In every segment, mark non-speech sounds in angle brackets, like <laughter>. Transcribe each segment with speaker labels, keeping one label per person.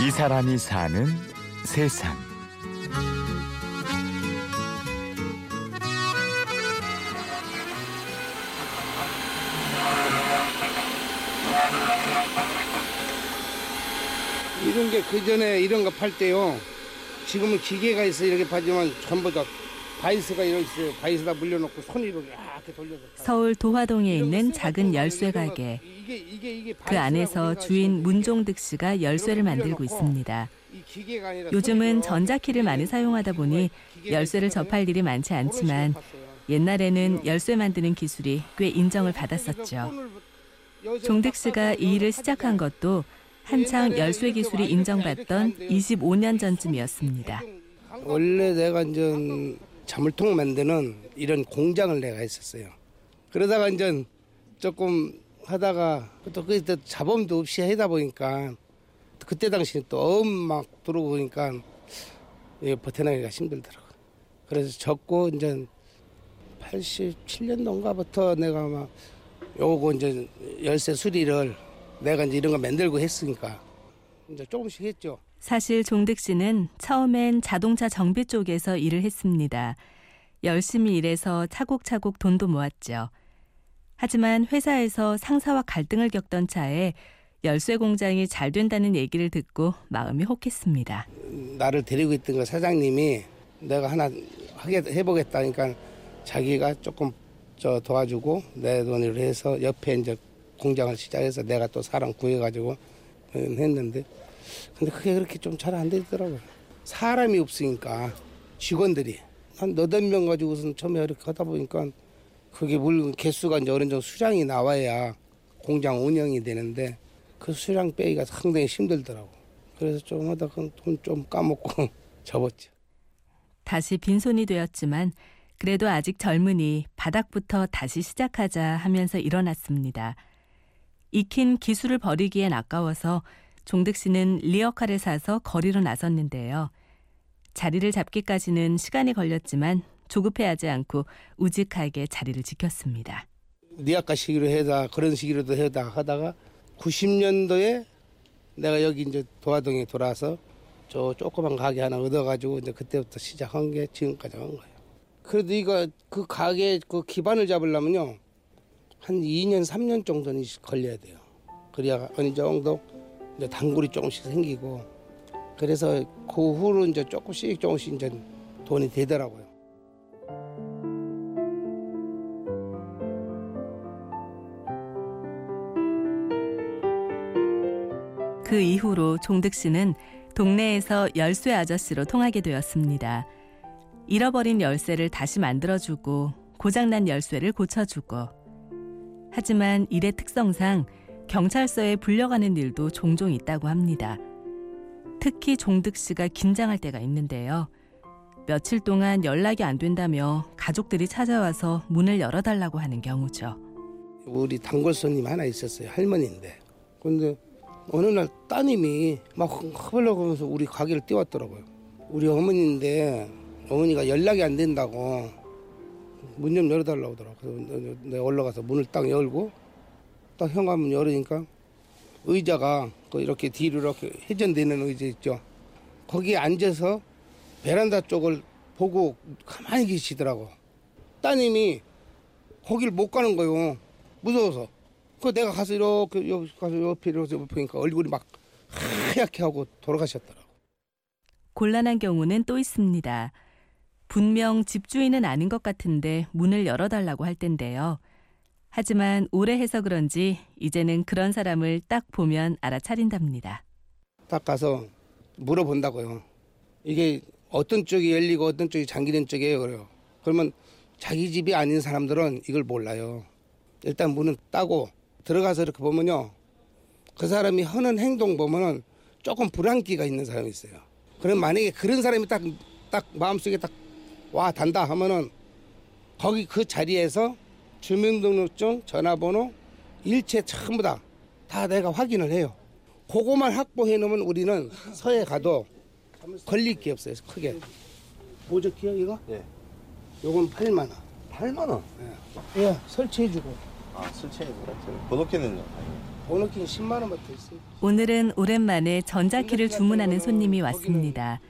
Speaker 1: 이 사람이 사는 세상.
Speaker 2: 이런 게 그 전에 이런 거 팔 때요. 지금은 기계가 있어 이렇게 파지만 전부 다 바이스가 이렇게 있어요. 바이스다 물려놓고 손 이렇게 이렇게 돌려서.
Speaker 3: 서울 도화동에 있는 작은 열쇠 가게.
Speaker 2: 이게 이게 이게
Speaker 3: 그 안에서 주인 문종득 씨가 열쇠를 만들고 있습니다. 요즘은
Speaker 2: 손으로
Speaker 3: 전자키를 많이 사용하다 보니 열쇠를. 접할 일이 많지 않지만. 옛날에는 열쇠 만드는 기술이 꽤 인정을 받았었죠. 종득 씨가 이 일을 시작한 것도 한창 열쇠 기술이 인정받던 25년 전쯤이었습니다.
Speaker 2: 원래 내가 이제 자물통 만드는 이런 공장을 내가 했었어요. 그러다가 이제 조금 하다가 또 그때 자본도 없이 하다 보니까 그때 당시에 또 엄막 들어오고 보니까 예, 버텨나기가 힘들더라고. 그래서 접고 이제 87년도인가부터 내가 막 요거 이제 열쇠 수리를 내가 이제 이런 거 만들고 했으니까 이제 조금씩 했죠.
Speaker 3: 사실 종득 씨는 처음엔 자동차 정비 쪽에서 일을 했습니다. 열심히 일해서 차곡차곡 돈도 모았죠. 하지만 회사에서 상사와 갈등을 겪던 차에 열쇠 공장이 잘 된다는 얘기를 듣고 마음이 혹했습니다.
Speaker 2: 나를 데리고 있던 그 사장님이 내가 하나 하게 해보겠다니까 자기가 조금 저 도와주고 내 돈으로 해서 옆에 이제 공장을 시작해서 내가 또 사람 구해가지고 했는데 근데 그게 그렇게 좀 잘 안 되더라고요. 사람이 없으니까 직원들이 한 너댓 명 가지고선 처음에 이렇게 하다 보니까 그게 물론 개수가 이제 어느 정도 수량이 나와야 공장 운영이 되는데 그 수량 빼기가 상당히 힘들더라고. 그래서 좀 하다가 돈좀 까먹고 <laughs> 접었죠.
Speaker 3: 다시 빈손이 되었지만 그래도 아직 젊으니 바닥부터 다시 시작하자 하면서 일어났습니다. 익힌 기술을 버리기엔 아까워서 종득 씨는 리어카를 사서 거리로 나섰는데요. 자리를 잡기까지는 시간이 걸렸지만 조급해하지 않고 우직하게 자리를 지켰습니다.
Speaker 2: 니아까 시기로 해다 그런 시기로도 해다 하다가 90년도에 내가 여기 이제 도화동에 돌아서 저 조그만 가게 하나 얻어가지고 이제 그때부터 시작한 게 지금까지 한 거예요. 그래도 이거 그 가게 그 기반을 잡으려면요 한 2년 3년 정도는 걸려야 돼요. 그래야 어느 정도 이제 단골이 조금씩 생기고 그래서 그 후로 이제 조금씩 조금씩 이제 돈이 되더라고요.
Speaker 3: 그 이후로 종득 씨는 동네에서 열쇠 아저씨로 통하게 되었습니다. 잃어버린 열쇠를 다시 만들어주고 고장난 열쇠를 고쳐주고 하지만 일의 특성상 경찰서에 불려가는 일도 종종 있다고 합니다. 특히 종득 씨가 긴장할 때가 있는데요. 며칠 동안 연락이 안 된다며 가족들이 찾아와서 문을 열어달라고 하는 경우죠.
Speaker 2: 우리 단골 손님 하나 있었어요. 할머니인데. 근데 어느 날 따님이 막 허벌려고 하면서 우리 가게를 띄웠더라고요. 우리 어머니인데 어머니가 연락이 안 된다고 문 좀 열어달라고 하더라고요. 내가 올라가서 문을 딱 열고 딱 현관문 열으니까 의자가 그 이렇게 뒤로 이렇게 회전되는 의자 있죠. 거기에 앉아서 베란다 쪽을 보고 가만히 계시더라고. 따님이 거기를 못 가는 거요. 무서워서. 그 내가 가서 이렇게 옆 가서 옆에 이렇게 보니까 얼굴이 막 하얗게 하고 돌아가셨더라고.
Speaker 3: 곤란한 경우는 또 있습니다. 분명 집주인은 아닌 것 같은데 문을 열어달라고 할 텐데요. 하지만 오래 해서 그런지 이제는 그런 사람을 딱 보면 알아차린답니다.
Speaker 2: 딱 가서 물어본다고요. 이게 어떤 쪽이 열리고 어떤 쪽이 잠기는 쪽이에요. 그래요. 그러면 자기 집이 아닌 사람들은 이걸 몰라요. 일단 문은 따고 들어가서 이렇게 보면요. 그 사람이 하는 행동 보면은 조금 불안기가 있는 사람이 있어요. 그럼 만약에 그런 사람이 딱, 딱 마음속에 딱 와 단다 하면은 거기 그 자리에서 주민등록증, 전화번호, 일체 전부 다, 다 내가 확인을 해요. 그거만 확보해 놓으면 우리는 서해 가도 걸릴 게 없어요. 크게. 보조키요 이거?
Speaker 4: 예.
Speaker 2: 요건 8만 원.
Speaker 4: 8만 원.
Speaker 2: 예, 설치해 주고.
Speaker 4: 아, 설치해 보라. 번호키는요?
Speaker 2: 오늘 긴 10만 원부터 있어요.
Speaker 3: 오늘은 오랜만에 전자키를 주문하는 손님이 왔습니다.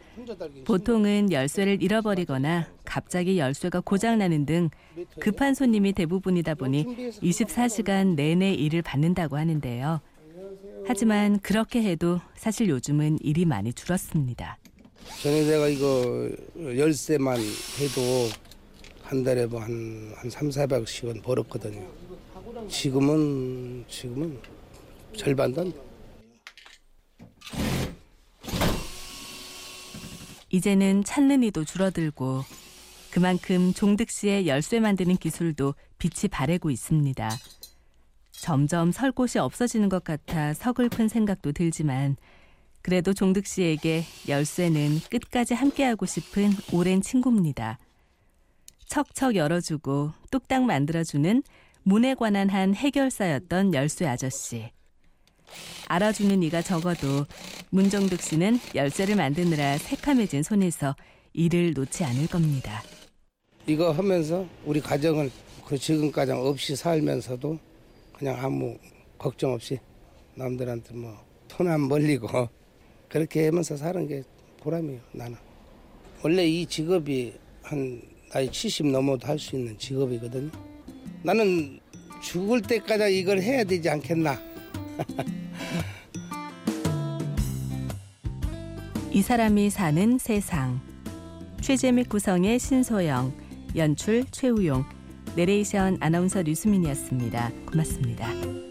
Speaker 3: 보통은 열쇠를 잃어버리거나 갑자기 열쇠가 고장나는 등 급한 손님이 대부분이다 보니 24시간 내내 일을 받는다고 하는데요. 하지만 그렇게 해도 사실 요즘은 일이 많이 줄었습니다.
Speaker 2: 전에 내가 이거 열쇠만 해도 한 달에 뭐 한, 한 3, 400씩은 벌었거든요. 지금은, 지금은 돼.
Speaker 3: 이제는 찾는 이도 줄어들고 그만큼 종득 씨의 열쇠 만드는 기술도 빛이 바래고 있습니다. 점점 설 곳이 없어지는 것 같아 서글픈 생각도 들지만 그래도 종득 씨에게 열쇠는 끝까지 함께하고 싶은 오랜 친구입니다. 척척 열어주고 뚝딱 만들어주는 문에 관한 한 해결사였던 열쇠 아저씨. 알아주는 이가 적어도 문정득 씨는 열쇠를 만드느라 새카매진 손에서 일을 놓지 않을 겁니다.
Speaker 2: 이거 하면서 우리 가정을 그 지금까지 없이 살면서도 그냥 아무 걱정 없이 남들한테 뭐손 안 벌리고 <laughs> 그렇게 하면서 사는 게 보람이에요 나는. 원래 이 직업이 한 나이 70 넘어도 할 수 있는 직업이거든요. 나는 죽을 때까지 이걸 해야 되지 않겠나 <laughs>
Speaker 3: 이 사람이 사는 세상. 최재믹 구성의 신소영, 연출 최우용, 내레이션 아나운서 류수민이었습니다. 고맙습니다.